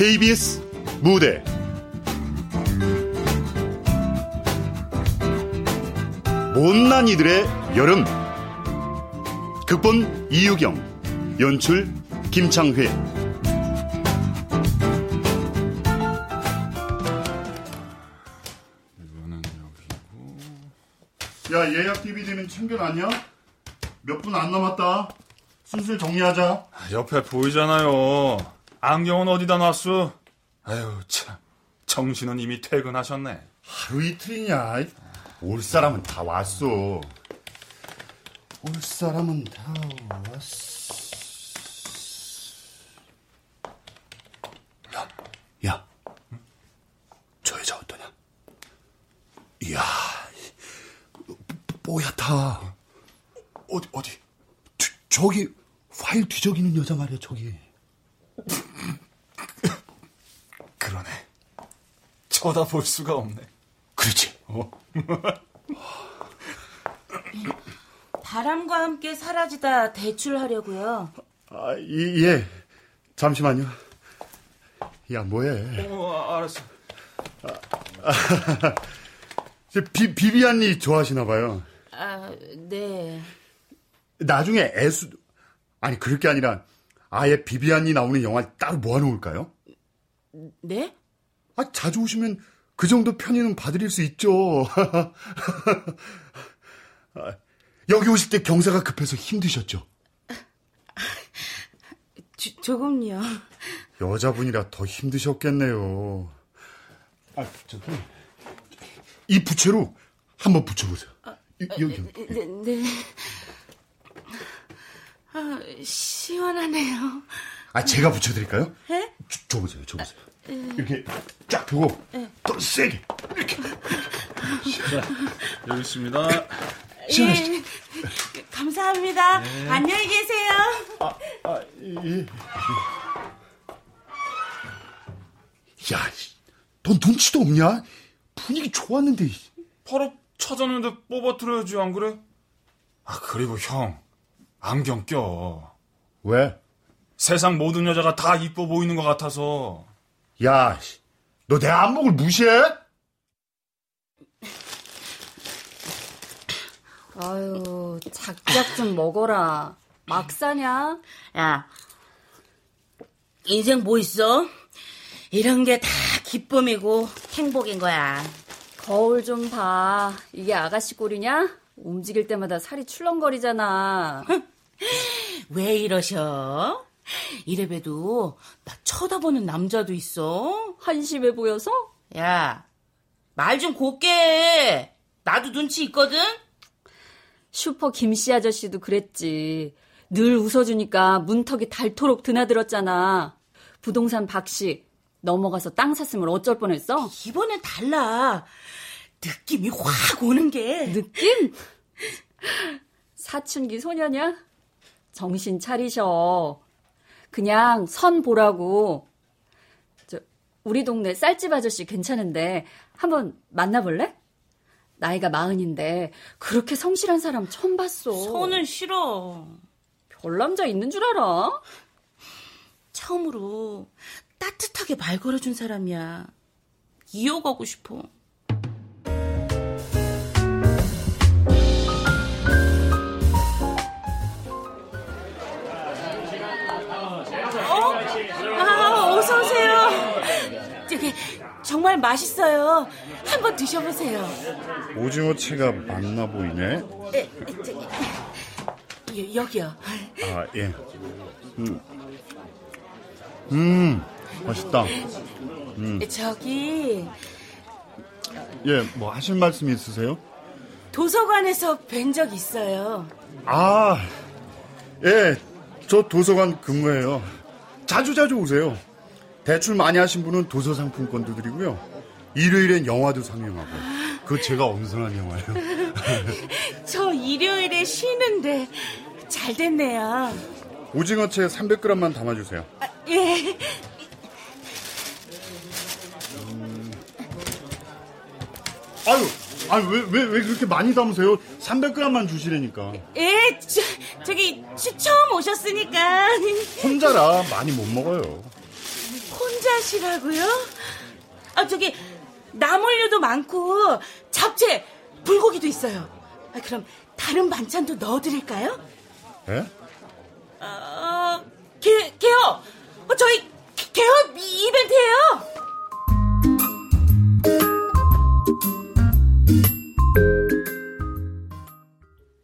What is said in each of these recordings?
KBS 무대. 못난 이들의 여름. 극본 이유경 연출 김창회 이거는 여기고. 야 예약 DVD는 챙겨놨냐? 몇 분 안 남았다. 순술 정리하자. 옆에 보이잖아요. 안경은 어디다 놨어? 아유 참 정신은 이미 퇴근하셨네. 하루 이틀이냐 올 사람은 다 왔어 올 사람은 다 왔어 야, 야, 저 여자 어떠냐? 이야, 뽀얗다. 어디, 어디? 저, 저기, 파일 뒤적이는 여자 말이야, 저기. 그러네. 쳐다볼 수가 없네. 그렇지. 어? 바람과 함께 사라지다 대출하려고요. 아, 이, 예. 잠시만요. 야, 뭐해? 어, 알았어. 저 비, 비비안니 좋아하시나 봐요. 아, 네. 나중에 애수, 아니, 그럴 게 아니라, 아예 비비안니 나오는 영화 따로 모아놓을까요? 네? 아, 자주 오시면 그 정도 편의는 봐드릴 수 있죠. 아, 여기 오실 때 경사가 급해서 힘드셨죠? 주, 조금요. 여자분이라 더 힘드셨겠네요. 아, 저기, 이 부채로 한번 붙여보세요. 이- 여기, 여기. 네, 네. 아, 시원하네요. 아, 제가 붙여드릴까요? 네? 줘- 줘보세요, 줘보세요. 이렇게 쫙 펴고, 더 세게. 이렇게. 여기 있습니다. 시원하시죠? 예. 감사합니다. 안녕히 계세요. 아, 예. 야, 너 눈치도 없냐? 분위기 좋았는데. 바로 찾았는데 뽑아들어야지 안 그래? 아 그리고 형 안경 껴. 왜? 세상 모든 여자가 다 이뻐 보이는 것 같아서. 야, 너 내 안목을 무시해? 아유, 작작 좀 먹어라. 막 사냐? 야, 인생 뭐 있어? 이런 게 다 기쁨이고 행복인 거야. 거울 좀 봐. 이게 아가씨 꼴이냐? 움직일 때마다 살이 출렁거리잖아. 왜 이러셔? 이래봬도 나 쳐다보는 남자도 있어. 한심해 보여서? 야, 말 좀 곱게 해. 나도 눈치 있거든? 슈퍼 김씨 아저씨도 그랬지. 늘 웃어주니까 문턱이 닳도록 드나들었잖아. 부동산 박씨 넘어가서 땅 샀으면 어쩔 뻔했어? 이번엔 달라. 느낌이 확 오는 게. 느낌? 사춘기 소녀냐? 정신 차리셔. 그냥 선 보라고. 저, 우리 동네 쌀집 아저씨 괜찮은데 한번 만나볼래? 나이가 마흔인데 그렇게 성실한 사람 처음 봤어. 손은 싫어. 별 남자 있는 줄 알아? 처음으로 따뜻하게 말 걸어준 사람이야. 이어가고 싶어. 어? 정말 맛있어요. 한번 드셔보세요. 오징어채가 많나 보이네. 에, 저기, 여- 여기요. 아, 예. 음. 음, 맛있다. 저기 예, 뭐 하실 말씀 있으세요? 도서관에서 뵌 적 있어요. 아, 예, 저 도서관 근무해요. 자주 자주 오세요. 대출 많이 하신 분은 도서 상품권도 드리고요. 일요일엔 영화도 상영하고. 그거 제가 엄선한 영화예요. 저 일요일에 쉬는데 잘 됐네요. 오징어채 300g만 담아주세요. 아, 예. 아유, 아유 왜, 왜, 왜 그렇게 많이 담으세요? 300g만 주시라니까. 예, 저, 저기 추- 처음 오셨으니까 혼자라 많이 못 먹어요. 혼자 식사하시라고요? 아, 저기, 나물류도 많고, 잡채, 불고기도 있어요. 아, 그럼 다른 반찬도 넣어드릴까요? 예? 어, 개, 개업! 어, 저희 개업 이벤트예요!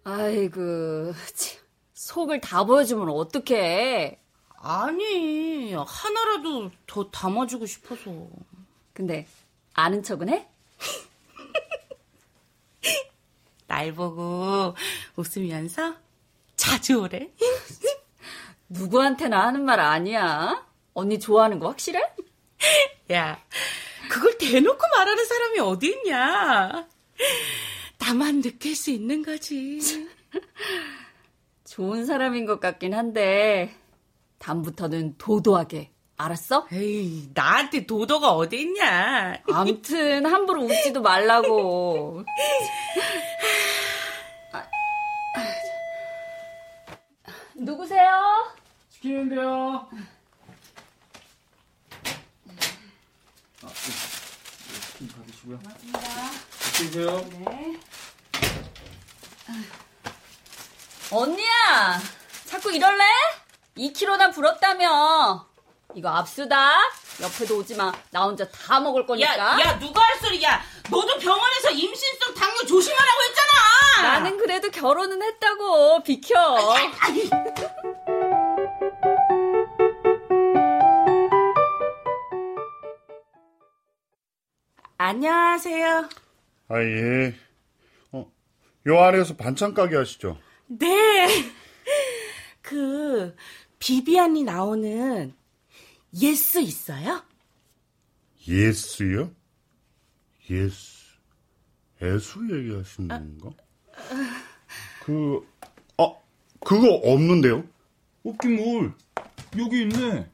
아이고, 참, 속을 다 보여주면 어떡해. 아니, 하나라도 더 담아주고 싶어서. 근데 아는 척은 해? 날 보고 웃으면서 자주 오래. 누구한테나 하는 말 아니야. 언니 좋아하는 거 확실해? 야, 그걸 대놓고 말하는 사람이 어디 있냐? 나만 느낄 수 있는 거지. 좋은 사람인 것 같긴 한데 다음부터는 도도하게 알았어? 에이, 나한테 도도가 어디 있냐? 암튼 함부로 웃지도 말라고. 아, 아, 누구세요? 시키는데요. 받으시고요. 시키세요. 언니야, 자꾸 이럴래? 2kg나 불었다며. 이거 압수다. 옆에도 오지 마. 나 혼자 다 먹을 거니까. 야, 야, 누가 할 소리야? 너도 병원에서 임신성 당뇨 조심하라고 했잖아! 나는 그래도 결혼은 했다고. 비켜. 안녕하세요. 아, 예. 어, 요 아래에서 반찬 가게 하시죠? 네. 그, 비비안이 나오는 예스 있어요? 예스요? 예스. 애수 얘기하시는 건가? 그, 아, 그거 없는데요? 없긴 뭘. 여기 있네.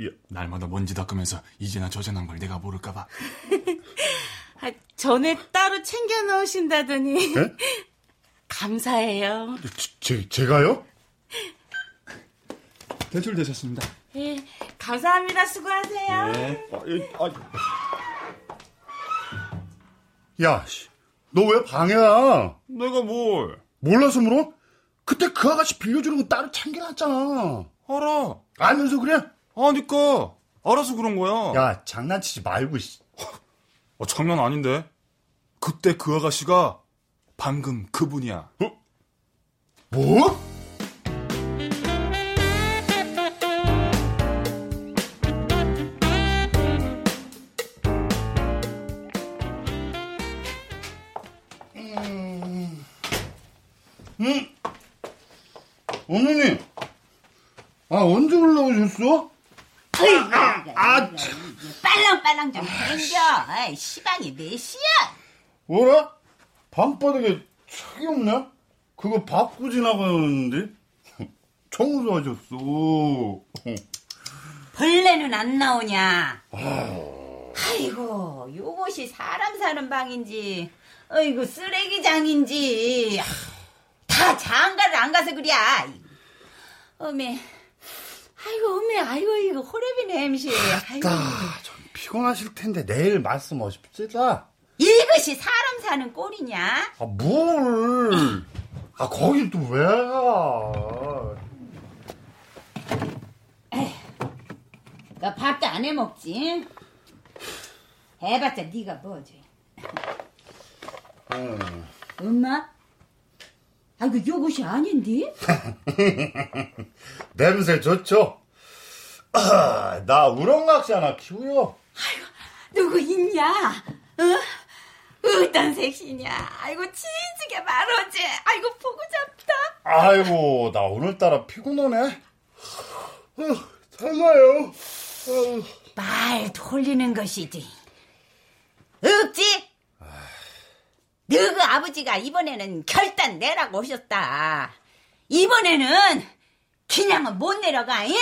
예. 날마다 먼지 닦으면서 이제나 저제난 걸 내가 모를까봐. 아, 전에 따로 챙겨 넣으신다더니. 예? 감사해요. 제, 제, 제가요? 대출되셨습니다. 예, 감사합니다. 수고하세요. 네. 아, 예, 아. 야, 씨, 너왜 방해야? 내가 뭘? 몰라서 물어? 그때 그 아가씨 빌려주는 거 따로 챙겨놨잖아. 알아. 알면서 그래? 아니까. 알아서 그런 거야. 야, 장난치지 말고, 씨. 어, 장난 아닌데. 그때 그 아가씨가 방금 그분이야. 뭐? 어머니, 아, 언제 올라오셨어? 아, 빨랑빨랑 좀 당겨. 아이, 시방이 몇 시야? 뭐라? 방바닥에 책이 없냐? 그거 받고 지나가는데? 청소하셨어. 벌레는 안 나오냐? 아이고, 요것이 사람 사는 방인지, 어이구, 쓰레기장인지, 다 장가를 안 가서 그래. 어메, 아이고, 어메, 아이고, 이거 호레비 냄새. 아이고, 아, 좀 피곤하실 텐데 내일 말씀하십시다. 이것이 사람 사는 꼴이냐? 아, 뭘. 아, 거기 또왜 가? 너 밥도 안 해 먹지? 해봤자 네가 뭐지? 엄마? 아이고 요것이 아닌데? 냄새 좋죠? 아, 나 우렁각시 하나 키우요. 누구 있냐? 어? 어떤 색시냐? 아이고 치즈게 말하지. 아이고 보고 잡다. 아이고, 나 오늘따라 피곤하네. 어, 잘 가요. 어. 말 돌리는 것이지. 없지? 너그 아버지가 이번에는 결단 내라고 오셨다. 이번에는 그냥은 못 내려가, 예?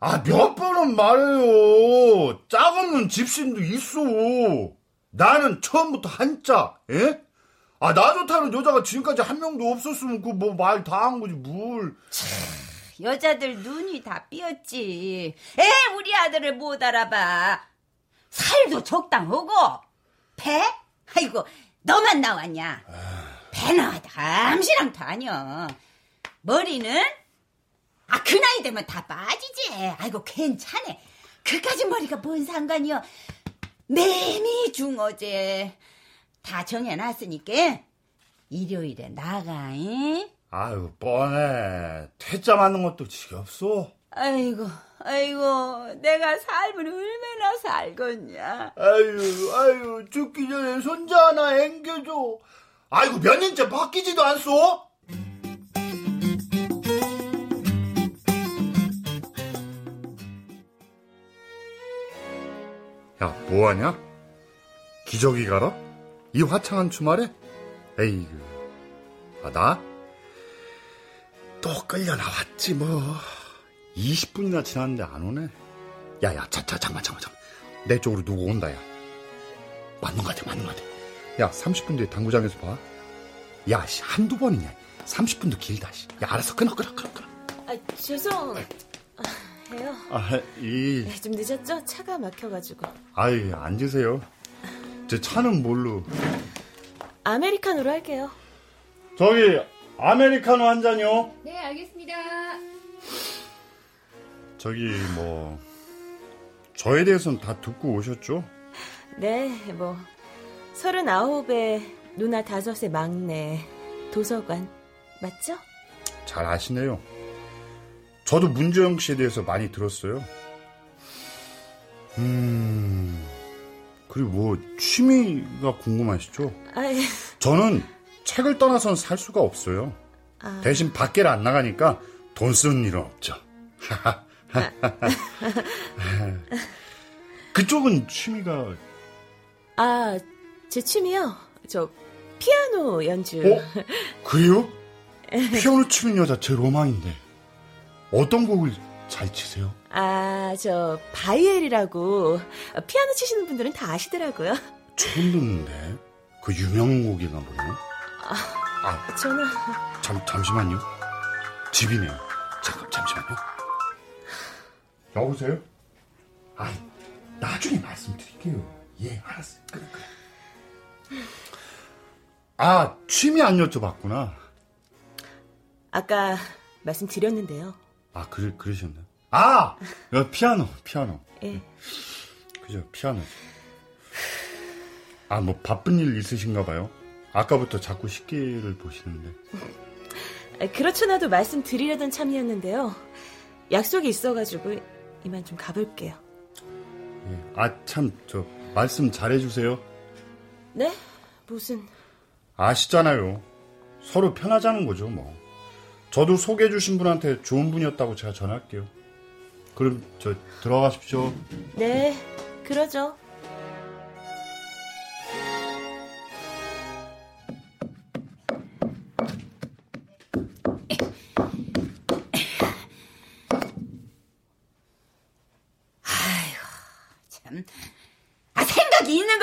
아, 몇 번은 말해요. 짝없는 집신도 있어. 나는 처음부터 한자, 예? 아, 나 좋다는 여자가 지금까지 한 명도 없었으면 그 뭐 말 다 한 거지, 뭘. 여자들 눈이 다 삐었지. 에, 우리 아들을 못 알아봐. 살도 적당하고, 배? 아이고, 너만 나왔냐? 배 나와다 암시랑도 아니여. 머리는? 아, 그 나이 되면 다 빠지지. 아이고, 괜찮네. 그까지 머리가 뭔 상관이여. 매미 중어제. 다 정해놨으니까, 일요일에 나가, 잉? 아유, 뻔해. 퇴짜 맞는 것도 지겹소. 아이고, 아이고, 내가 삶을 얼마나 살겠냐. 아유, 아유, 죽기 전에 손자 하나 앵겨줘. 아이고, 몇 년째 바뀌지도 않소? 야, 뭐하냐? 기저귀 갈아? 이 화창한 주말에? 에이구. 아, 나? 또 끌려 나왔지, 뭐. 20분이나 지났는데 안 오네. 야, 야, 자, 자, 잠깐만, 잠깐만, 잠깐만. 내 쪽으로 누구 온다, 야. 맞는 것 같아, 맞는 것 같아. 야, 30분 뒤에 당구장에서 봐. 야, 씨, 한두 번이냐. 30분도 길다, 씨. 야, 알았어. 끊어, 끊어, 끊어, 끊어. 아, 죄송. 아, 해요. 아, 이, 네, 좀 늦었죠? 차가 막혀가지고. 아이, 앉으세요. 저 차는 뭘로? 아메리카노로 할게요. 저기, 아메리카노 한 잔요. 네, 알겠습니다. 저기, 뭐, 저에 대해서는 다 듣고 오셨죠? 네, 뭐 서른아홉에 누나 다섯의 막내 도서관 맞죠? 잘 아시네요. 저도 문재영 씨에 대해서 많이 들었어요. 음, 그리고 뭐, 취미가 궁금하시죠? 아, 저는 책을 떠나선 살 수가 없어요. 아. 대신 밖에를 안 나가니까 돈 쓰는 일은 없죠. 그쪽은 취미가, 아, 제 취미요. 저 피아노 연주. 어? 그래요? 피아노 치는 여자 제 로망인데. 어떤 곡을 잘 치세요? 아, 저 바이엘이라고 피아노 치시는 분들은 다 아시더라고요. 처음 듣는데. 그 유명한 곡이나 보네. 아, 저는 잠, 잠시만요. 집이네요. 잠깐, 잠시만요. 여보세요? 아, 나중에 말씀드릴게요. 예, 알았어요. 그래, 그래. 아, 취미 안 여쭤봤구나. 아까 말씀드렸는데요. 아, 그래, 그러셨나요? 아! 여, 피아노, 피아노. 예. 그죠, 피아노. 아, 뭐, 바쁜 일 있으신가 봐요. 아까부터 자꾸 식기를 보시는데. 아, 그렇잖아도 말씀드리려던 참이었는데요. 약속이 있어가지고 이만 좀 가볼게요. 예. 아, 참, 저, 말씀 잘해주세요. 네? 무슨 아시잖아요. 서로 편하자는 거죠, 뭐. 저도 소개해주신 분한테 좋은 분이었다고 제가 전할게요. 그럼 저 들어가십시오. 네, 그러죠.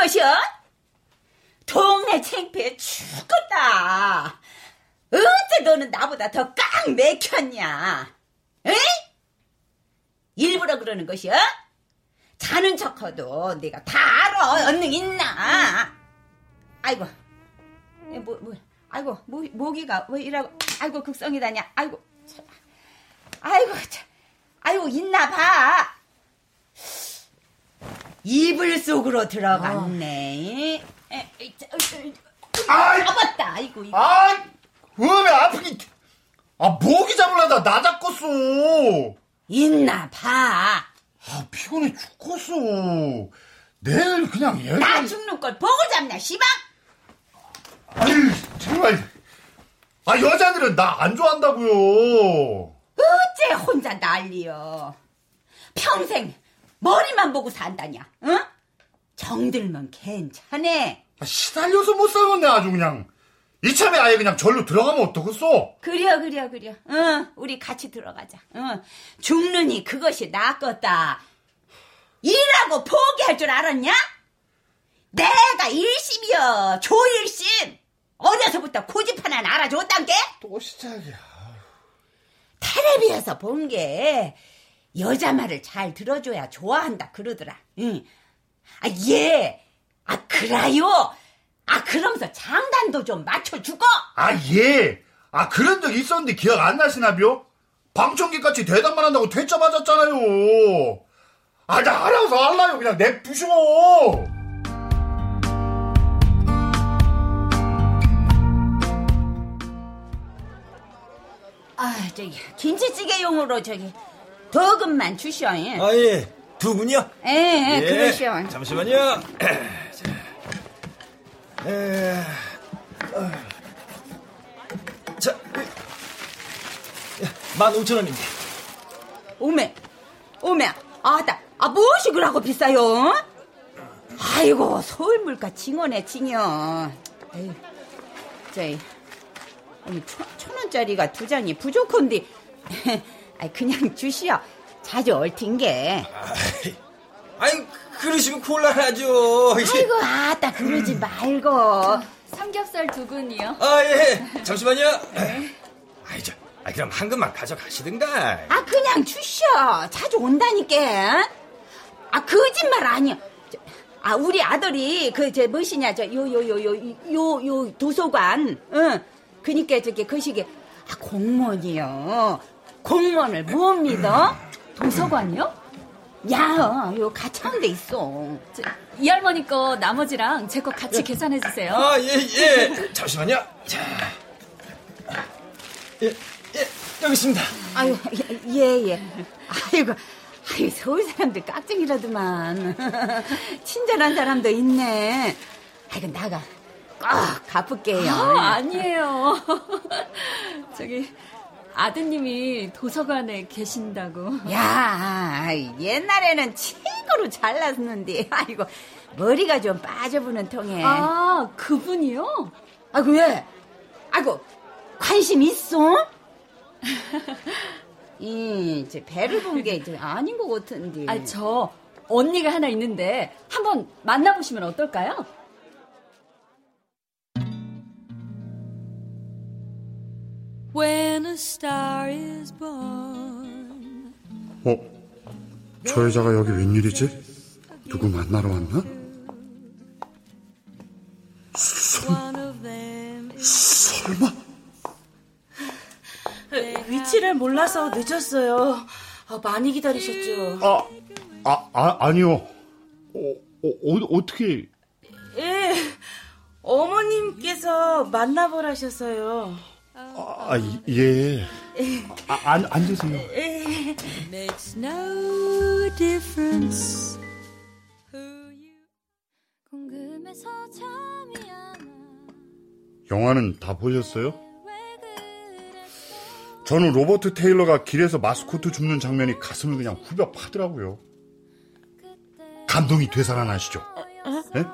것이여? 동네 창피해 죽겠다. 어째 너는 나보다 더 깡 맥혔냐? 에? 일부러 그러는 것이여? 자는 척해도 내가 다 알아. 언능 있나? 아이고. 에, 뭐, 뭐, 아이고, 모, 모기가 왜 이라고, 아이고, 극성이다냐. 아이고, 참. 아이고, 참. 아이고, 있나 봐. 이불 속으로 들어갔네. 아이! 잡았다. 아이고, 이거. 아, 왜 아프긴. 아, 모기 잡으려다 나 잡겠어. 있나 봐. 아, 피곤해 죽겠어. 내일 그냥 얘. 나 죽는 걸 보고 잡냐, 시방? 아유, 정말. 아, 여자들은 나 안 좋아한다고요. 어째 혼자 난리여. 평생 머리만 보고 산다냐, 응? 정들면 괜찮네. 아, 시달려서 못 살겠네, 아주 그냥. 이참에 아예 그냥 절로 들어가면 어떡겠어? 그려, 그려, 그려. 응, 우리 같이 들어가자. 응, 죽느니 그것이 낫겠다. 일하고 포기할 줄 알았냐? 내가 일심이여, 조일심. 어려서부터 고집 하나 알아줬단 게? 또 시작이야. 텔레비에서 본 게 여자 말을 잘 들어줘야 좋아한다 그러더라. 응. 아, 예. 아, 그라요. 아, 그러면서 장단도 좀 맞춰주고. 아, 예. 아, 그런 적 있었는데 기억 안 나시나비요? 방청객같이 대답만 한다고 퇴짜 맞았잖아요. 아, 나 알아서 할라요. 그냥 냅두셔. 아, 저기, 김치찌개용으로 저기, 더금만 주시오. 예. 아, 예. 두 분이요? 예, 예, 그러시오. 잠시만요. 에, 어. 자, 만 오천 원입니다. 오메, 오메, 아, 나, 아, 무엇이 그라고 비싸요? 아이고, 서울 물가 징어네, 징여. 에이, 아니, 천, 천 원짜리가 두 장이 부족한데, 아 그냥 주시오. 자주 얼틴 게. 아이, 그러시면 곤란하죠. 아이고, 아따, 그러지 말고. 삼겹살 두 근이요. 아, 예. 잠시만요. 아이, 저, 아, 그럼 한 근만 가져가시든가. 아, 그냥 주시오. 자주 온다니까. 아, 거짓말 아니야. 저, 아, 우리 아들이, 그, 저, 무엇이냐, 저, 요, 요, 요, 요, 요, 요, 도서관, 응. 그니까 저기, 그 시기, 아, 공무원이요. 공무원을 못 믿어? 도서관이요? 야, 요 가창돼 있어. 저, 이 할머니 거 나머지랑 제 거 같이 계산해 주세요. 아, 예, 예. 잠시만요. 자. 예, 예. 여기 있습니다. 아유, 예, 예. 아이고, 아유, 서울 사람들 깍쟁이라더만. 친절한 사람도 있네. 아이고, 나가. 꼭 갚을게요. 아, 아니에요. 저기 아드님이 도서관에 계신다고. 야, 옛날에는 최고로 잘났는데, 아이고, 머리가 좀 빠져보는 통에. 아, 그분이요? 아이고, 왜? 아이고, 관심 있어? 이, 제 배를 본 게 아닌 것 같은데. 아, 저 언니가 하나 있는데 한번 만나보시면 어떨까요? When a star is born. 어? 저 여자가 여기 웬일이지? 누구 만나러 왔나? Is 설마? 위치를 몰라서 늦었어요. 아, 많이 기다리셨죠? 아, 아, 아 아니요. 어, 어, 어, 어떻게. 예. 어머님께서 만나보라셔서요. 아, 예. 아, 안, 앉으세요. 영화는 다 보셨어요? 저는 로버트 테일러가 길에서 마스코트 줍는 장면이 가슴을 그냥 후벼 파더라고요. 감동이 되살아나시죠? 예?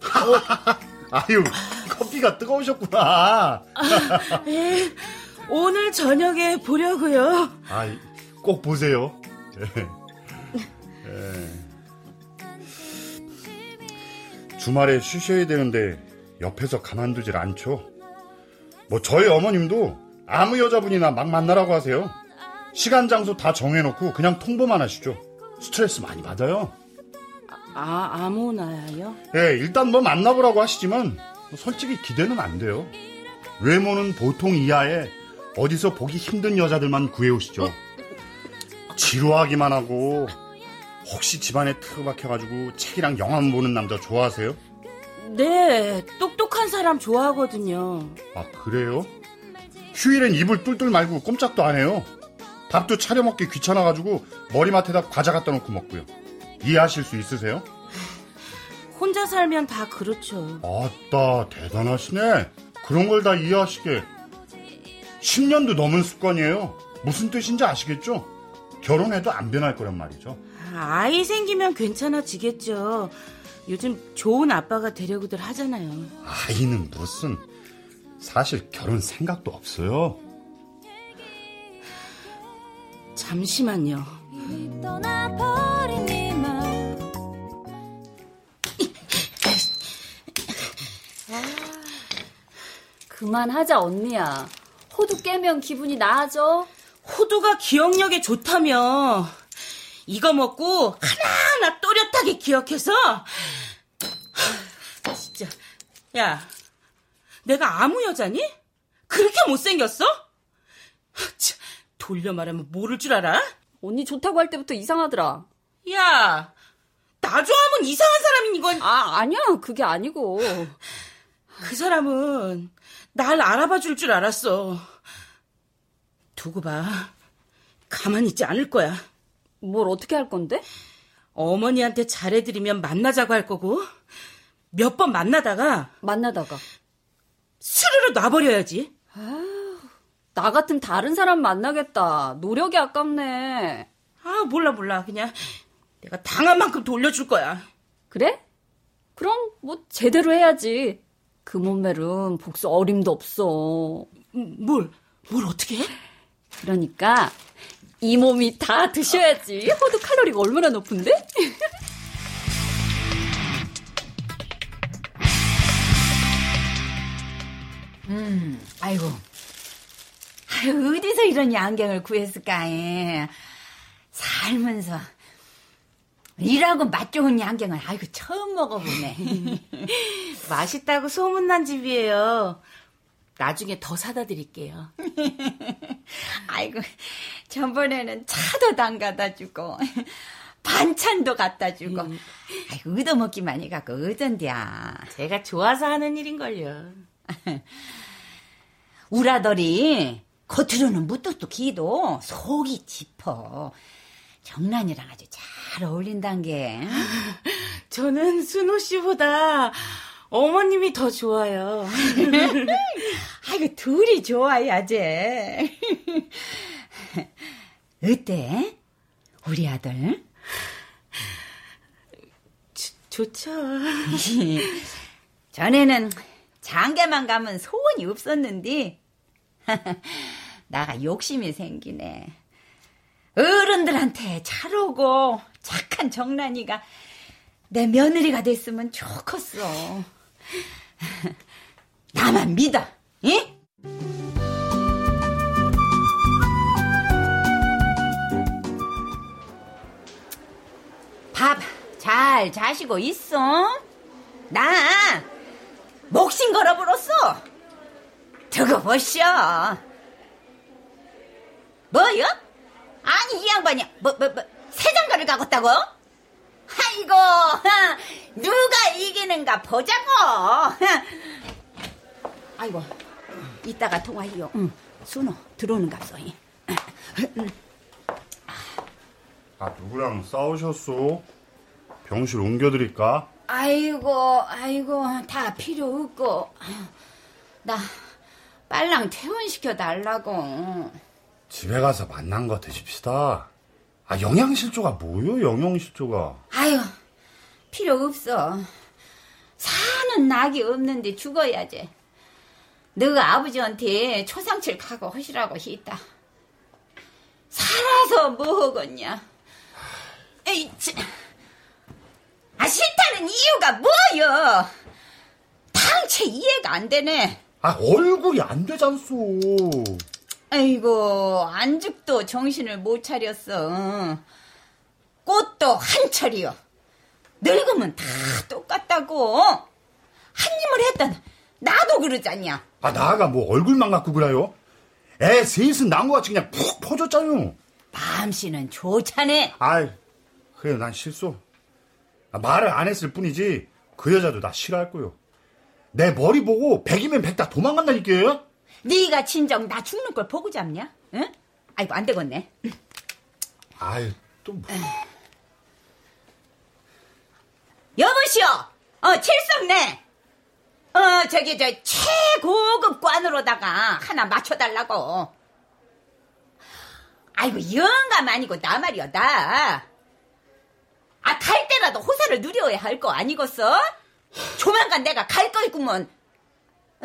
아유, 커피가 뜨거우셨구나. 오늘 저녁에 보려고요. 아, 꼭 보세요. 예. 주말에 쉬셔야 되는데 옆에서 가만두질 않죠. 뭐 저희 어머님도 아무 여자분이나 막 만나라고 하세요. 시간 장소 다 정해놓고 그냥 통보만 하시죠. 스트레스 많이 받아요. 아, 아무나요? 예, 일단 뭐 만나보라고 하시지만 솔직히 기대는 안 돼요. 외모는 보통 이하에 어디서 보기 힘든 여자들만 구해오시죠. 지루하기만 하고 혹시 집안에 틀어박혀가지고 책이랑 영화만 보는 남자 좋아하세요? 네, 똑똑한 사람 좋아하거든요. 아 그래요? 휴일엔 입을 뚫뚫 말고 꼼짝도 안 해요. 밥도 차려 먹기 귀찮아가지고 머리맡에다 과자 갖다 놓고 먹고요. 이해하실 수 있으세요? 혼자 살면 다 그렇죠. 아따 대단하시네. 그런 걸 다 이해하시게. 10년도 넘은 습관이에요. 무슨 뜻인지 아시겠죠? 결혼해도 안 변할 거란 말이죠. 아이 생기면 괜찮아지겠죠. 요즘 좋은 아빠가 되려고들 하잖아요. 아이는 무슨 사실 결혼 생각도 없어요. 잠시만요. 떠나버린 그만하자 언니야. 호두 깨면 기분이 나아져. 호두가 기억력에 좋다며. 이거 먹고 하나하나 또렷하게 기억해서. 하, 진짜. 야, 내가 아무 여자니? 그렇게 못생겼어? 하, 참, 돌려 말하면 모를 줄 알아? 언니 좋다고 할 때부터 이상하더라. 야, 나 좋아하면 이상한 사람인 이건. 아, 아니야. 그게 아니고. 그 사람은 날 알아봐 줄 줄 알았어. 두고 봐. 가만히 있지 않을 거야. 뭘 어떻게 할 건데? 어머니한테 잘해드리면 만나자고 할 거고, 몇 번 만나다가 만나다가. 스르르 놔버려야지. 나 같으면 다른 사람 만나겠다. 노력이 아깝네. 아, 몰라, 몰라. 그냥 내가 당한 만큼 돌려줄 거야. 그래? 그럼 뭐 제대로 해야지. 그 몸매는 복수 어림도 없어. 음, 뭘, 뭘 어떻게 해? 그러니까 이 몸이 다 드셔야지. 호두 칼로리가 얼마나 높은데? 아이고. 아유, 어디서 이런 양갱을 구했을까, 에. 살면서. 일하고 맛 좋은 양갱을, 아이고, 처음 먹어보네. 맛있다고 소문난 집이에요. 나중에 더 사다 드릴게요. 아이고, 전번에는 차도 담가다 주고, 반찬도 갖다 주고, 아이고, 얻어먹기만 해갖고, 어쩐디야. 제가 좋아서 하는 일인걸요. 우라더리, 겉으로는 무뚝뚝 기도, 속이 짚어. 정란이랑 아주 잘 어울린단 게. 저는 순호 씨보다 어머님이 더 좋아요. 아이고, 둘이 좋아야지. 어때? 우리 아들? 좋죠. 전에는 장계만 가면 소원이 없었는데, 나가 욕심이 생기네. 어른들한테 잘 오고 착한 정란이가 내 며느리가 됐으면 좋겠어. 나만 믿어, 응? 밥 잘 자시고 있어? 나 목신 걸어버렸어. 두고 보쇼. 뭐요? 아니 이 양반이 뭐 뭐 뭐 세장가를 가겠다고? 아이고 하, 누가 이기는가 보자고. 아이고 이따가 통화해요. 응. 순호 들어오는 값소. 아, 누구랑 싸우셨소? 병실 옮겨드릴까? 아이고 아이고 다 필요 없고 나 빨랑 퇴원시켜 달라고. 집에 가서 만난 거 드십시다. 아, 영양실조가 뭐요, 영양실조가? 아유, 필요 없어. 사는 낙이 없는데 죽어야지. 너가 아버지한테 초상칠 가고 하시라고 했다. 살아서 뭐 하겠냐? 에이, 참. 아, 싫다는 이유가 뭐여? 당체 이해가 안 되네. 아, 얼굴이 안 되잖소. 아이고, 안죽도 정신을 못 차렸어. 꽃도 한철이요. 늙으면 다 똑같다고. 한 입을 했다. 나도 그러잖냐. 아, 나가 뭐 얼굴만 갖고 그래요? 애 셋은 난거 같이 그냥 푹 퍼졌잖아요. 밤씨는 좋자네. 아이, 그래, 난 실수. 아, 말을 안 했을 뿐이지, 그 여자도 나 싫어할 거요. 내 머리 보고 백이면 백 다 도망간다니까요? 네가 진정 나 죽는 걸 보고 잡냐? 응? 아이고, 안 되겠네. 아유, 또 뭐. 여보시오! 어, 칠성네! 어, 저기, 저, 최고급 관으로다가 하나 맞춰달라고. 아이고, 영감 아니고, 나 말이여, 나. 아, 갈 때라도 호사를 누려야 할 거 아니겠어? 조만간 내가 갈 거 있구먼.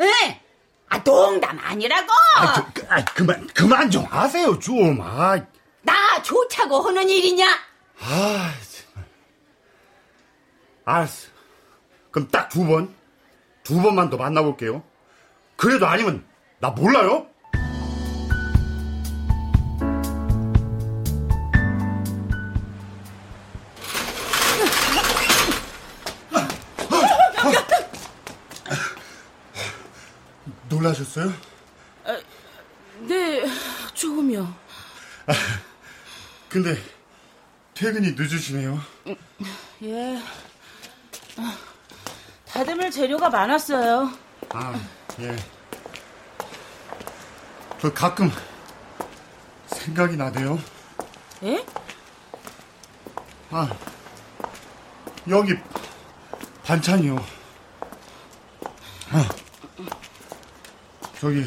응? 아, 농담 아니라고! 아, 저, 그, 아, 그만, 그만 좀 하세요, 좀. 아, 나 좋자고 하는 일이냐? 아, 정말. 알았어. 그럼 딱 두 번, 두 번만 더 만나볼게요. 그래도 아니면, 나 몰라요? 놀라셨어요? 네, 조금요. 근데 퇴근이 늦으시네요. 예. 아, 다듬을 재료가 많았어요. 아, 예. 저 가끔 생각이 나대요. 예? 아, 여기 반찬이요. 저기,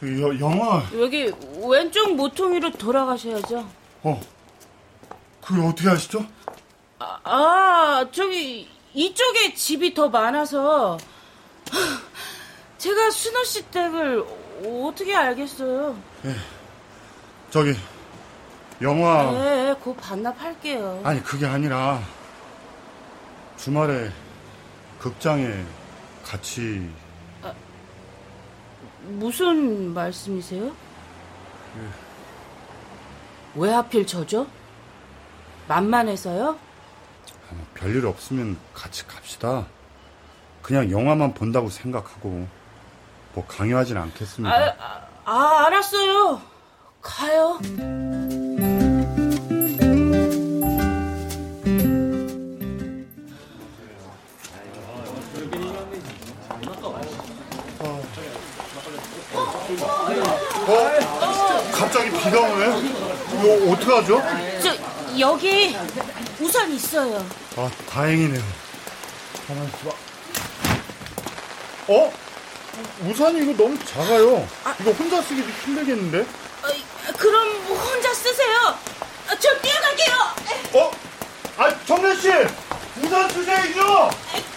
저기 여, 영화, 여기 왼쪽 모퉁이로 돌아가셔야죠. 어, 그게 어떻게 하시죠? 아, 아, 저기 이쪽에 집이 더 많아서 제가 순호 씨 댁을 어떻게 알겠어요? 저기, 영화, 네, 곧 반납할게요. 아니, 그게 아니라, 주말에 극장에 같이, 무슨 말씀이세요? 왜 하필 저죠? 만만해서요? 별일 없으면 같이 갑시다. 그냥 영화만 본다고 생각하고, 뭐 강요하진 않겠습니다. 아, 아, 아, 알았어요. 가요. 갑자기 비가 오네? 이거 어떡하죠? 저 여기 우산 있어요. 아, 다행이네요. 가만 있어봐. 어? 우산이 이거 너무 작아요. 이거 혼자 쓰기도 힘들겠는데? 어, 그럼 혼자 쓰세요. 어, 저 뛰어갈게요. 어? 아, 정면 씨! 우산 쓰셔야죠!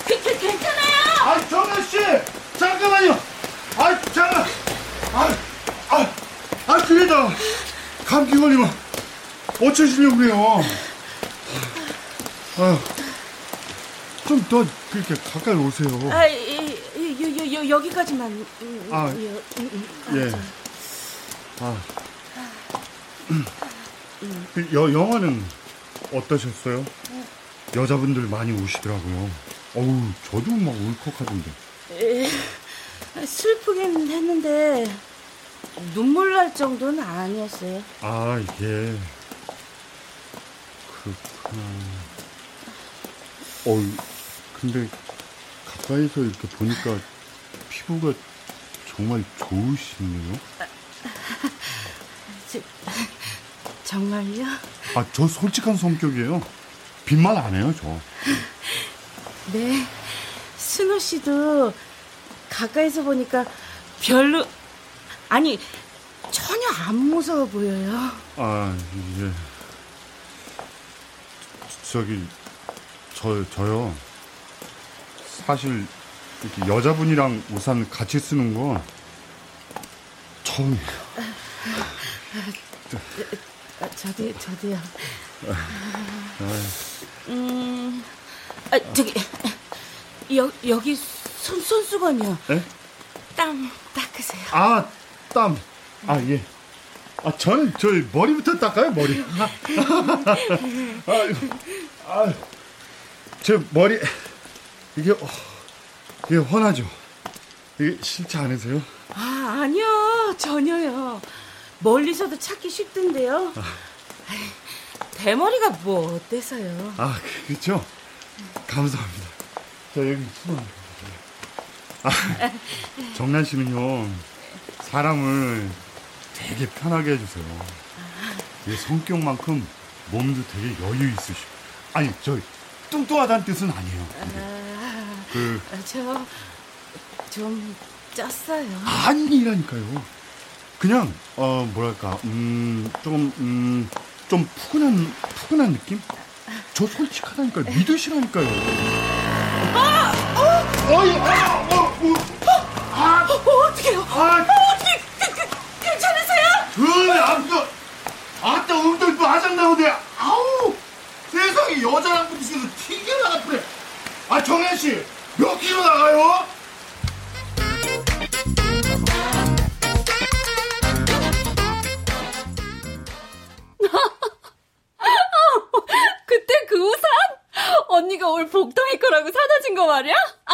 그, 그, 괜찮아요. 아, 정면 씨! 잠깐만요! 아, 잠깐! 아, 아, 아, 그래다! 감기 걸리면 어쩌시려고 그래요? 아, 좀더 그렇게 가까이 오세요. 아, 이, 이, 요, 여기까지만. 음, 아, 요, 음, 음, 아, 예. 저. 아. 그 여, 영화는 어떠셨어요? 여자분들 많이 오시더라고요. 어우, 저도 막 울컥하던데. 에, 슬프긴 했는데 눈물 날 정도는 아니었어요. 아, 예. 그렇구나. 어우, 근데 가까이서 이렇게 보니까 피부가 정말 좋으시네요. 저, 정말요? 아, 저 솔직한 성격이에요. 빈말 안 해요, 저. 네. 순호 씨도 가까이서 보니까 별로 아니 전혀 안 무서워 보여요. 아, 예. 저기, 저, 저요. 사실, 이렇게 여자분이랑 우산 같이 쓰는 거 처음이에요. 아, 저도 저도요. 음, 아, 저기 여 여기 손 손수건이요. 예? 땀 닦으세요. 아, 땀. 아, 예. 아, 전, 저, 머리부터 닦아요, 머리. 아, 아, 저, 머리, 이게, 어, 이게 훤하죠? 이게 싫지 않으세요? 아 아니요 전혀요. 멀리서도 찾기 쉽던데요. 아이, 대머리가 뭐 어때서요? 아, 그렇죠? 감사합니다. 자, 여기 수건. 아, 정란 씨는요, 사람을 되게 편하게 해주세요. 이 성격만큼 몸도 되게 여유 있으시고. 아니, 저, 뚱뚱하다는 뜻은 아니에요. 그, 저 좀 쪘어요. 아니라니까요. 그냥, 어, 뭐랄까, 음, 좀, 음, 좀 푸근한, 푸근한 느낌? 저 솔직하다니까요. 믿으시라니까요. 아! 어! 어이, 아! 어! 어! 아! 어, 어떡해요? 아! 어떻게 그, 그, 괜찮으세요? 으, 아무튼, 아따, 엉덩이 또 아작 나오네. 아우! 세상에 여자랑 부딪혀서 튀겨 나가쁘네. 아, 정현 씨, 몇 킬로 나가요? 그때 그 우산? 언니가 올 복덩이 거라고 사다 준 거 말이야? 아,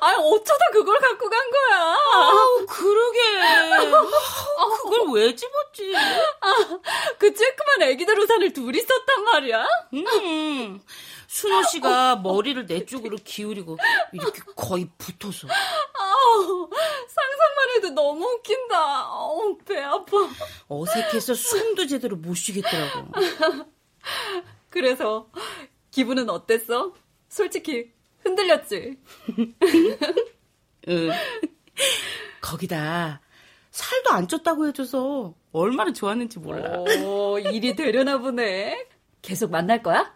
아, 어쩌다 그걸 갖고 간 거야? 아우, 그러게. 왜 집었지? 그 쬐끄만 애기들 우산을 둘이 썼단 말이야? 음, 순호 씨가 머리를 내 쪽으로 기울이고 이렇게 거의 붙어서. 아우, 상상만 해도 너무 웃긴다. 어우, 배 아파. 어색해서 숨도 제대로 못 쉬겠더라고. 그래서 기분은 어땠어? 솔직히 흔들렸지? 응. 거기다 살도 안 쪘다고 해줘서 얼마나 좋았는지 몰라. 오, 일이 되려나 보네. 계속 만날 거야?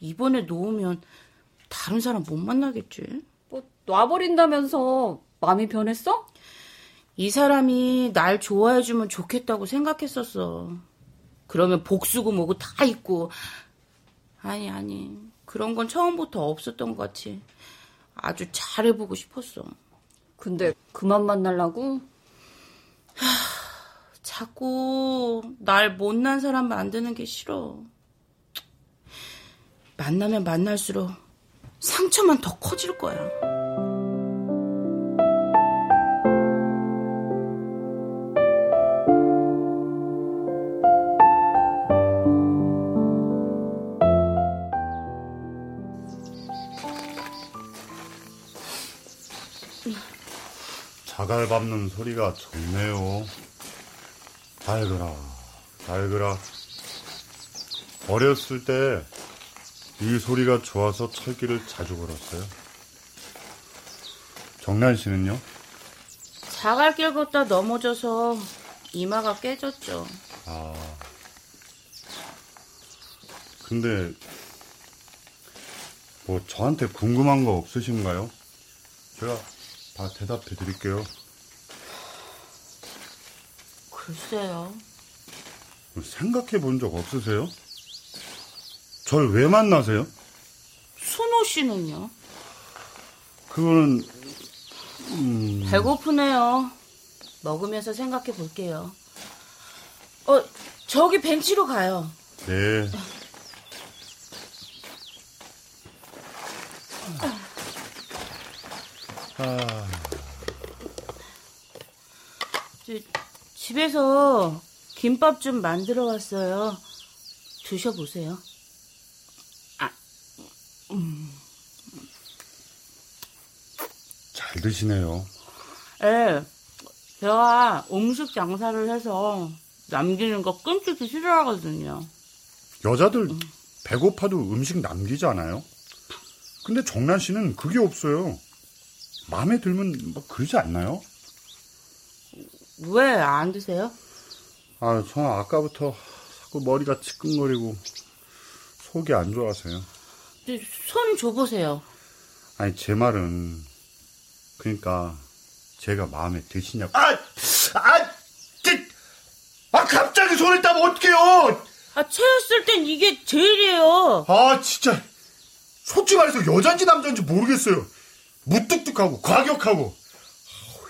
이번에 놓으면 다른 사람 못 만나겠지. 뭐 놔버린다면서 마음이 변했어? 이 사람이 날 좋아해주면 좋겠다고 생각했었어. 그러면 복수고 뭐고 다 있고. 아니, 아니. 그런 건 처음부터 없었던 것 같이. 아주 잘해보고 싶었어. 근데 그만 만나려고? 자꾸 날 못난 사람 만드는 게 싫어. 만나면 만날수록 상처만 더 커질 거야. 자갈 밟는 소리가 좋네요. 달그락, 달그락. 어렸을 때 이 소리가 좋아서 철길을 자주 걸었어요. 정란 씨는요? 자갈길 걷다 넘어져서 이마가 깨졌죠. 아. 근데, 뭐, 저한테 궁금한 거 없으신가요? 제가 다 대답해 드릴게요. 글쎄요. 생각해 본 적 없으세요? 절 왜 만나세요? 순호 씨는요? 그거는, 음, 배고프네요. 먹으면서 생각해 볼게요. 어, 저기 벤치로 가요. 네. 아, 집에서 김밥 좀 만들어 왔어요. 드셔보세요. 잘 드시네요. 예, 제가 음식 장사를 해서 남기는 거 끊기기 싫어하거든요. 여자들 배고파도 음식 남기잖아요. 근데 정란 씨는 그게 없어요. 마음에 들면 뭐 그러지 않나요? 왜 안 드세요? 아, 저는 아까부터 자꾸 머리가 지끈거리고 속이 안 좋아서요. 저, 손 줘보세요. 아니, 제 말은 그러니까 제가 마음에 드시냐고. 아, 아, 찌, 아 갑자기 손을 따면 어떡해요? 아, 채였을 땐 이게 제일이에요. 아, 진짜 솔직히 말해서 여잔지 남잔지 모르겠어요. 무뚝뚝하고 과격하고.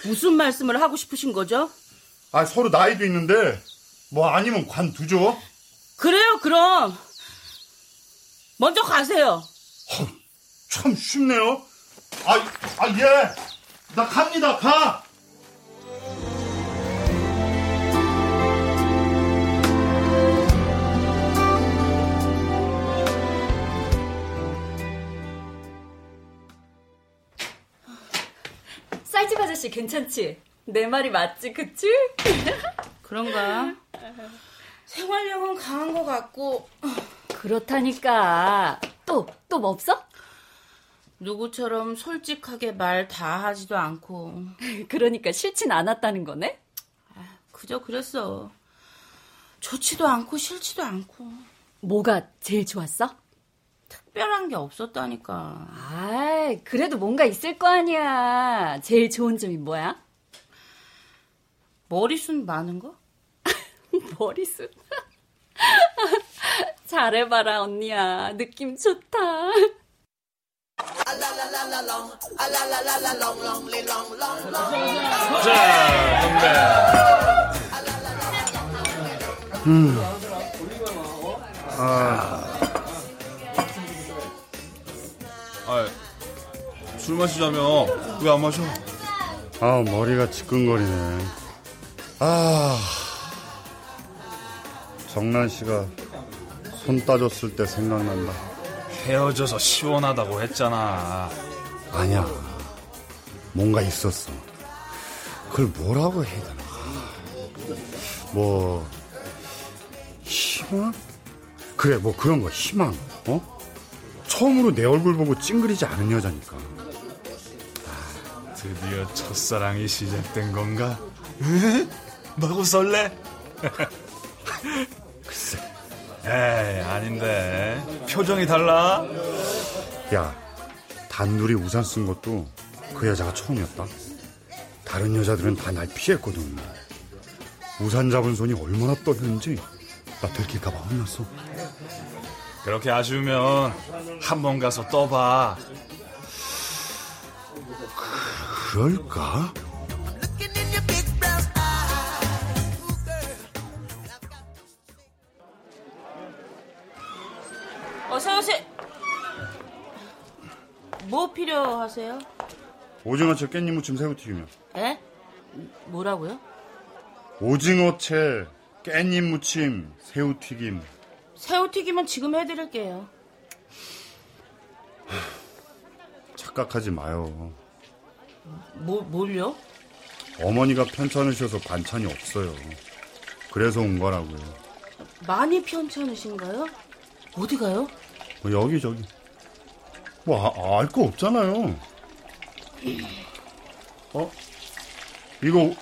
무슨 말씀을 하고 싶으신 거죠? 아, 서로 나이도 있는데 뭐 아니면 관두죠. 그래요, 그럼. 먼저 가세요. 참 쉽네요. 아, 아, 예. 나 갑니다. 가. 쌀집 아저씨 괜찮지? 내 말이 맞지, 그치? 그런가? 생활력은 강한 것 같고 그렇다니까. 또, 또 뭐 없어? 누구처럼 솔직하게 말 다 하지도 않고 그러니까 싫진 않았다는 거네? 그저 그랬어. 좋지도 않고 싫지도 않고 뭐가 제일 좋았어? 특별한 게 없었다니까. 아, 그래도 뭔가 있을 거 아니야. 제일 좋은 점이 뭐야? 머리숱 많은 거? 머리숱. 잘해봐라, 언니야. 느낌 좋다. 아, 술 마시자며 왜 안 마셔? 아, 머리가 지끈거리네. 아, 정란 씨가 손 따줬을 때 생각난다. 헤어져서 시원하다고 했잖아. 아니야. 뭔가 있었어. 그걸 뭐라고 해야 되나. 뭐, 희망? 그래, 뭐 그런 거, 희망. 어? 처음으로 내 얼굴 보고 찡그리지 않은 여자니까. 드디어 첫사랑이 시작된 건가? 에? 마구 설레? 글쎄. 에이, 아닌데. 표정이 달라? 야, 단둘이 우산 쓴 것도 그 여자가 처음이었다. 다른 여자들은 다 날 피했거든. 우산 잡은 손이 얼마나 떨렸는지 나 들킬까봐 혼났어. 그렇게 아쉬우면 한 번 가서 떠봐. 그럴까? 뭐 필요하세요? 오징어채 깻잎 무침 새우튀김이요. 에? 뭐라고요? 오징어채 깻잎 무침 새우튀김. 새우튀김은 지금 해드릴게요. 착각하지 마요. 뭐, 뭘요? 어머니가 편찮으셔서 반찬이 없어요. 그래서 온 거라고요. 많이 편찮으신가요? 어디 가요? 뭐 여기 저기. 뭐 알 거 없잖아요. 어? 이거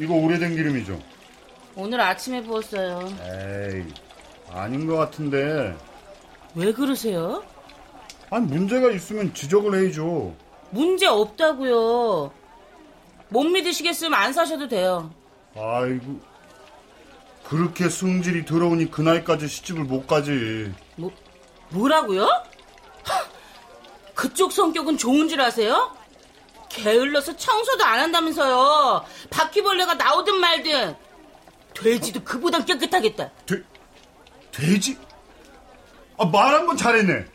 이거 오래된 기름이죠? 오늘 아침에 부었어요. 에이 아닌 것 같은데. 왜 그러세요? 아니 문제가 있으면 지적을 해야죠. 문제 없다고요. 못 믿으시겠으면 안 사셔도 돼요. 아이고 그렇게 승질이 더러우니 그 나이까지 시집을 못 가지. 뭐, 뭐라고요? 그쪽 성격은 좋은 줄 아세요? 게을러서 청소도 안 한다면서요. 바퀴벌레가 나오든 말든. 돼지도 그보단 깨끗하겠다. 돼, 돼지? 아, 말 한 번 잘했네.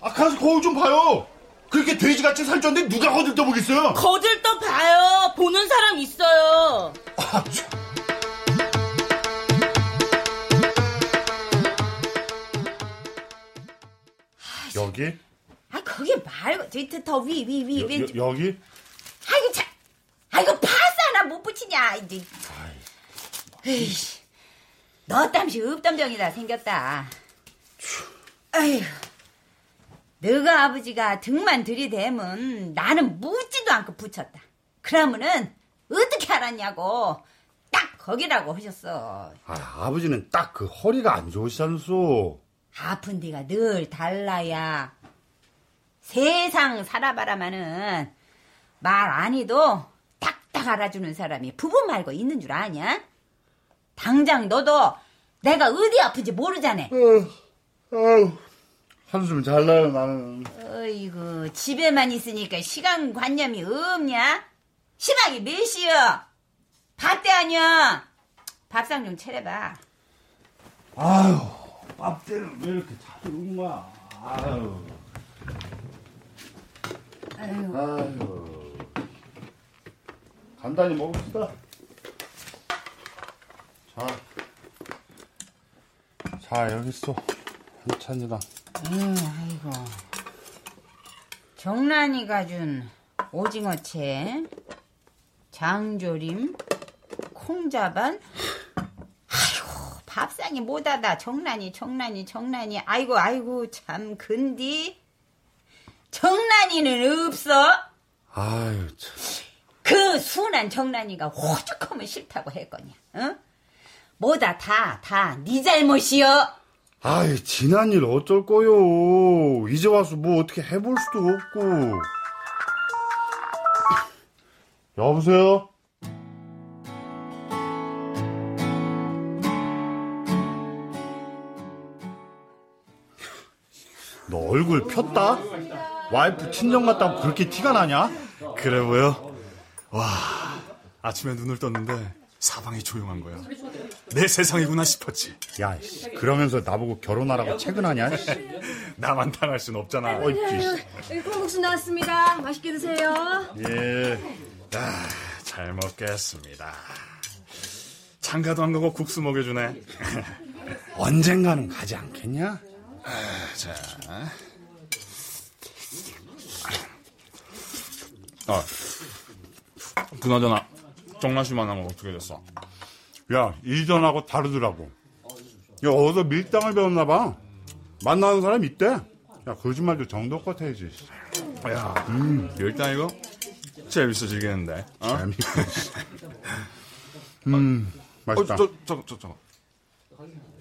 아, 가서 거울 좀 봐요. 그렇게 돼지같이 살쪘는데 누가 거들떠보겠어요? 거들떠 봐요. 보는 사람 있어요. 아, 참. 여기? 아 거기 말고 저기 더위 위위 여, 여기? 아이고 참. 아이고 파스 하나 못 붙이냐 이제. 에이씨. 너 땀시 읍덤정이다 생겼다. 아휴. 너가 아버지가 등만 들이대면 나는 묻지도 않고 붙였다. 그러면은 어떻게 알았냐고. 딱 거기라고 하셨어. 아, 아버지는 딱 그 허리가 안 좋으시잖소. 아픈 데가 늘 달라야. 세상 살아봐라마는 말안 해도 딱딱 알아주는 사람이 부부 말고 있는 줄 아냐? 당장 너도 내가 어디 아픈지 모르잖아. 아우, 한숨 잘 나요, 나는. 어이구, 집에만 있으니까 시간 관념이 없냐? 시방이 몇 시여? 밥때 아니야? 밥상 좀 차려봐. 아유, 밥때는 왜 이렇게 자주 오는 거야? 아유. 아유. 간단히 먹읍시다. 자. 자, 여기 있어. 한찬이랑. 음, 아이고. 정란이가 준 오징어채, 장조림, 콩자반. 아이고, 밥상이 못하다. 정란이, 정란이, 정란이. 아이고, 아이고, 참, 근디. 정란이는 없어? 아유, 참. 그 순한 정란이가 호적하면 싫다고 했거냐, 어? 뭐다 다, 다, 네 잘못이여. 아이, 지난 일 어쩔 거요. 이제 와서 뭐 어떻게 해볼 수도 없고. 여보세요? 너 얼굴 폈다? 와이프 친정 갔다고 그렇게 티가 나냐? 그래 보여? 와, 아침에 눈을 떴는데 사방이 조용한 거야. 내 세상이구나 싶었지. 야, 씨, 그러면서 나보고 결혼하라고 퇴근하냐? 씨. 나만 당할 순 없잖아. 어이, 씨. 콩국수 나왔습니다. 맛있게 드세요. 예. 아, 잘 먹겠습니다. 장가도 안 가고 국수 먹여주네. 언젠가는 가지 않겠냐? 자. 아, 그나저나 정나씨 만나면 어떻게 됐어? 야, 이전하고 다르더라고. 야, 어디서 밀당을 배웠나 봐. 만나는 사람 있대. 야, 거짓말 도 정도껏 해야지. 야, 음, 일단 이거 재밌어지겠는데. 어? 재밌고. 음, 맛있다. 어, 저, 저, 저, 저.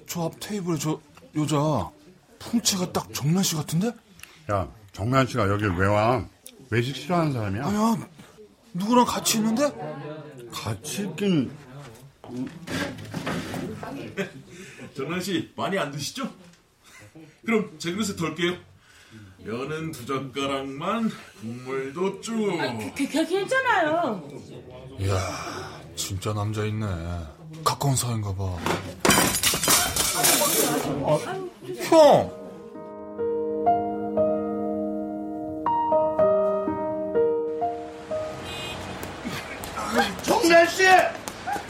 저앞 테이블에 저 여자 풍채가 딱 정란 씨 같은데? 야, 정란 씨가 여길 왜 와? 외식 싫어하는 사람이야? 아니야, 누구랑 같이 있는데? 같이 있긴. 정란 씨 많이 안 드시죠? 그럼 제 그릇에 덜게요. 면은 두 젓가락만, 국물도 쭉. 그, 그, 괜찮아요. 이야, 진짜 남자 있네. 가까운 사이인가 봐. 아, 형! 정란 씨!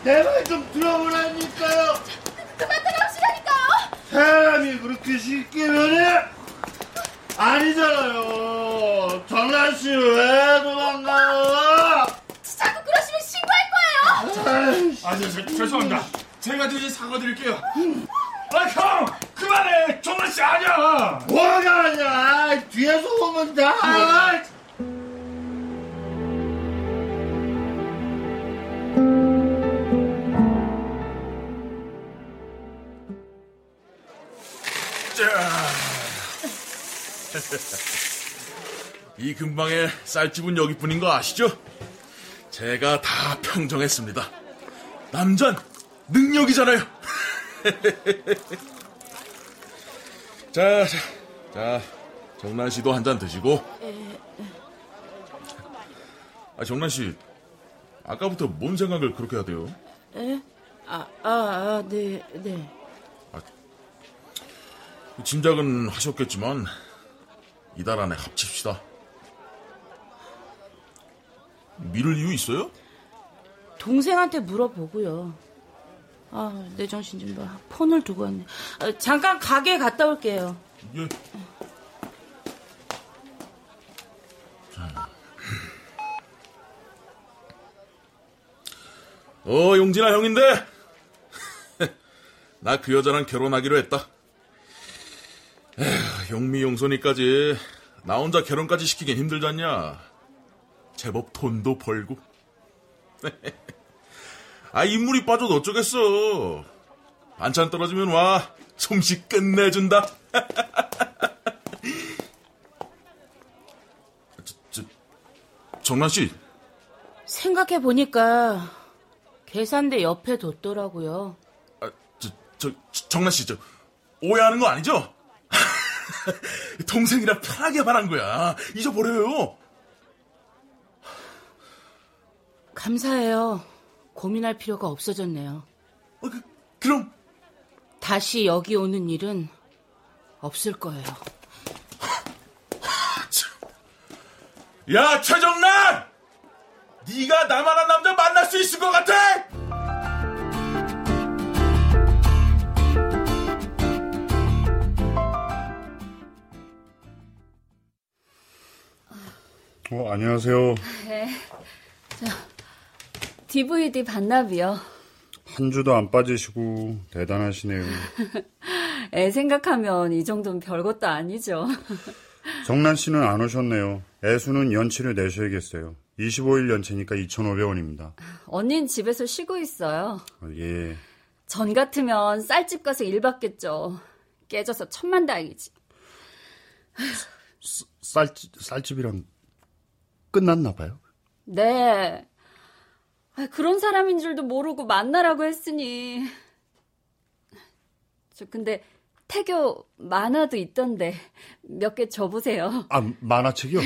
내 말 좀 들어보라니까요! 그만 들어오시라니까요! 사람이 그렇게 쉽게 변해? 아니잖아요. 정란 씨 왜 도망가요? 자꾸 그러시면 신고할 거예요! 아, 저, 저, 죄송합니다. 제가 대신 사과드릴게요. 아, 형! 그만해! 정란 씨 아니야! 뭐가 아니야! 뒤에서 오면 다! 이 근방에 쌀집은 여기뿐인 거 아시죠? 제가 다 평정했습니다. 남잔 능력이잖아요. 자, 자, 자, 정란 씨도 한 잔 드시고. 아, 정란 씨, 아까부터 뭔 생각을 그렇게 하대요? 에? 아, 아, 아, 네, 네. 짐작은 하셨겠지만 이달 안에 합칩시다. 미룰 이유 있어요? 동생한테 물어보고요. 아, 내 정신 좀 봐. 폰을 두고 왔네. 아, 잠깐 가게 갔다 올게요. 예. 자. 어, 용진아 형인데. 나 그 여자랑 결혼하기로 했다. 에휴, 용미 용손이까지 나 혼자 결혼까지 시키긴 힘들잖냐. 제법 돈도 벌고. 아, 인물이 빠져도 어쩌겠어. 반찬 떨어지면 와. 솜씨 끝내준다. 저, 저, 정란 씨, 생각해 보니까 계산대 옆에 뒀더라고요. 아, 저, 저, 정란 씨, 저, 오해하는 거 아니죠? 동생이라 편하게 말한 거야. 잊어버려요. 감사해요. 고민할 필요가 없어졌네요. 어, 그, 그럼 다시 여기 오는 일은 없을 거예요. 야 최정란, 네가 나만한 남자 만날 수 있을 것 같아? 어, 안녕하세요. 네. 저, DVD 반납이요. 한 주도 안 빠지시고 대단하시네요. 애 생각하면 이 정도는 별것도 아니죠. 정란 씨는 안 오셨네요. 애수는 연치를 내셔야겠어요. 25일 연체니까 2,500원입니다. 언니는 집에서 쉬고 있어요. 예. 전 같으면 쌀집 가서 일 받겠죠. 깨져서 천만다행이지. 쌀집, 쌀집이랑 끝났나 봐요. 네. 아, 그런 사람인 줄도 모르고 만나라고 했으니. 저 근데 태교 만화도 있던데 몇 개 줘보세요. 아, 만화책이요?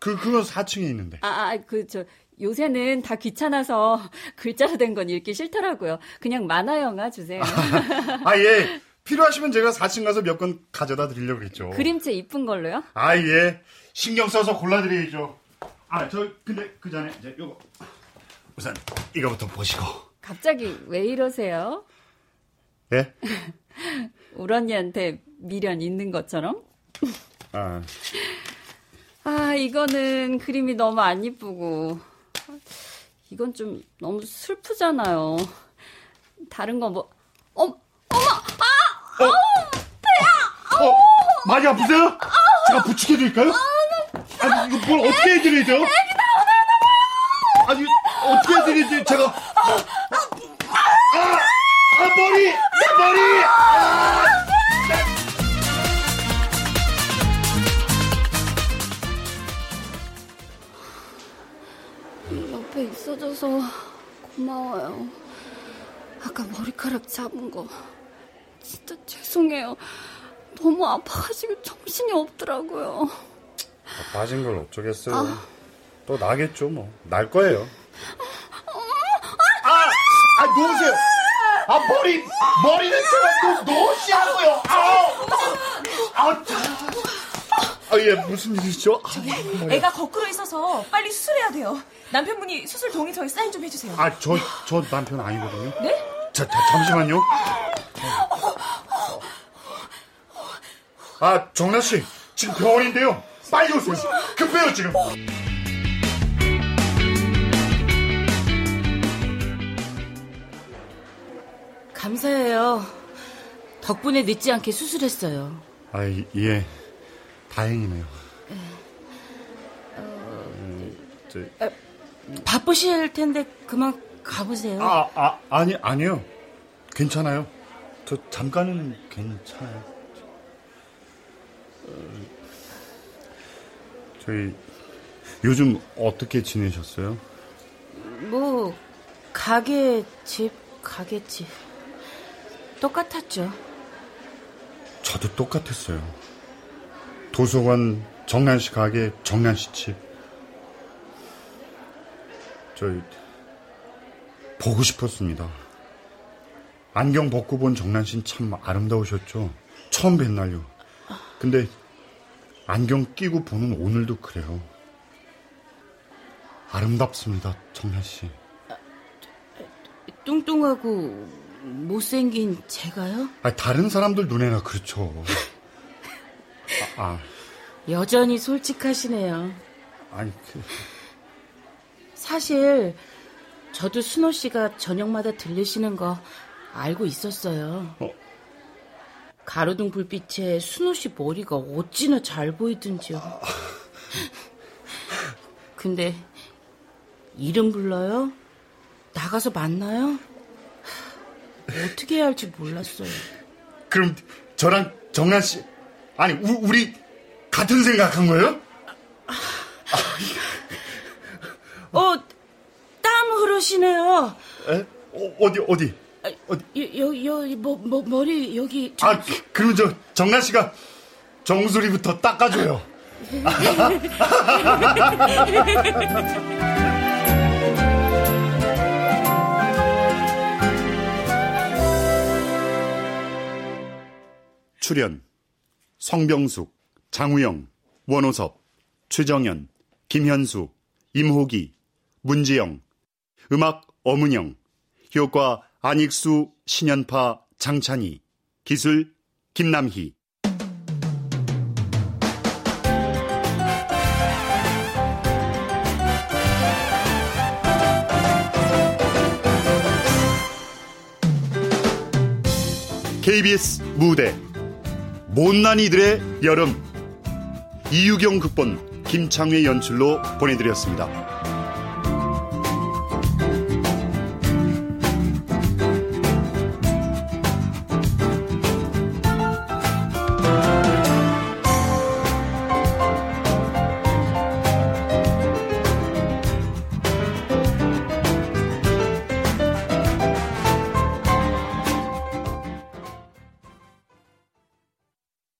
그, 그건 4층에 있는데. 아, 아, 그, 저, 요새는 다 귀찮아서 글자로 된 건 읽기 싫더라고요. 그냥 만화 영화 주세요. 아, 예. 필요하시면 제가 4층 가서 몇 권 가져다 드리려고 그랬죠. 그림체 이쁜 걸로요? 아, 예. 신경 써서 골라드려야죠. 아, 저, 근데 그 전에, 이제 요거. 우선, 이거부터 보시고. 갑자기 왜 이러세요? 예? 울 언니한테 미련 있는 것처럼? 아, 아, 이거는 그림이 너무 안 이쁘고. 이건 좀 너무 슬프잖아요. 다른 거 뭐, 어, 어머, 아! 어? 어? 많이 아프세요? 제가 부축해 드릴까요? 아니, 이거 뭘 어떻게 해드리죠? 아니, 어떻게 해드리지? 제가. 뭐, 아! 아, 머리! 내 머리! 아! 옆에 있어줘서 고마워요. 아까 머리카락 잡은 거 진짜 죄송해요. 너무 아파가지고 정신이 없더라고요. 빠진 걸 어쩌겠어요. 또 나겠죠, 뭐. 날 거예요. 아! 아, 놓으세요! 아, 머리! 머리는 제가 놓, 놓으시라고요! 아우! 아, 자. 아, 예, 무슨 일이죠? 아, 애가 거꾸로 있어서 빨리 수술해야 돼요. 남편분이 수술 동의서에 사인 좀 해주세요. 아, 저, 저 남편 아니거든요. 네? 자, 자, 잠시만요. 아, 정나 씨, 지금 병원인데요. 빨리 오세요. 급해요, 지금. 감사해요. 덕분에 늦지 않게 수술했어요. 아, 예. 다행이네요. 음, 저, 바쁘실 텐데 그만 가보세요. 아, 아, 아니, 아니요. 괜찮아요. 저 잠깐은 괜찮아요. 어, 저희 요즘 어떻게 지내셨어요? 뭐 가게 집 가게 집 똑같았죠. 저도 똑같았어요. 도서관 정란 씨 가게 정란 씨 집. 저희 보고 싶었습니다. 안경 벗고 본 정란씨는 참 아름다우셨죠. 처음 뵌 날요. 근데 안경 끼고 보는 오늘도 그래요. 아름답습니다, 정란씨. 뚱뚱하고 못생긴 제가요? 아, 다른 사람들 눈에나 그렇죠. 아, 아 여전히 솔직하시네요. 아니 그 사실 저도 순호 씨가 저녁마다 들르시는 거 알고 있었어요. 어? 가로등 불빛에 순호 씨 머리가 어찌나 잘 보이든지요. 근데 이름 불러요? 나가서 만나요? 어떻게 해야 할지 몰랐어요. 그럼 저랑 정란 씨 아니 우, 우리 같은 생각한 거예요? 어, 땀 흐르시네요. 에? 어, 어디 어디? 여, 여, 여, 뭐, 뭐, 머리, 여기. 저- 아 그- 그럼 저 정란 씨가 정수리부터 닦아줘요. 출연 성병숙, 장우영, 원호섭, 최정현, 김현수, 임호기, 문지영, 음악 어문영, 효과 안익수, 신연파, 장찬희, 기술 김남희. KBS 무대 못난 이들의 여름 이유경 극본 김창회 연출로 보내드렸습니다.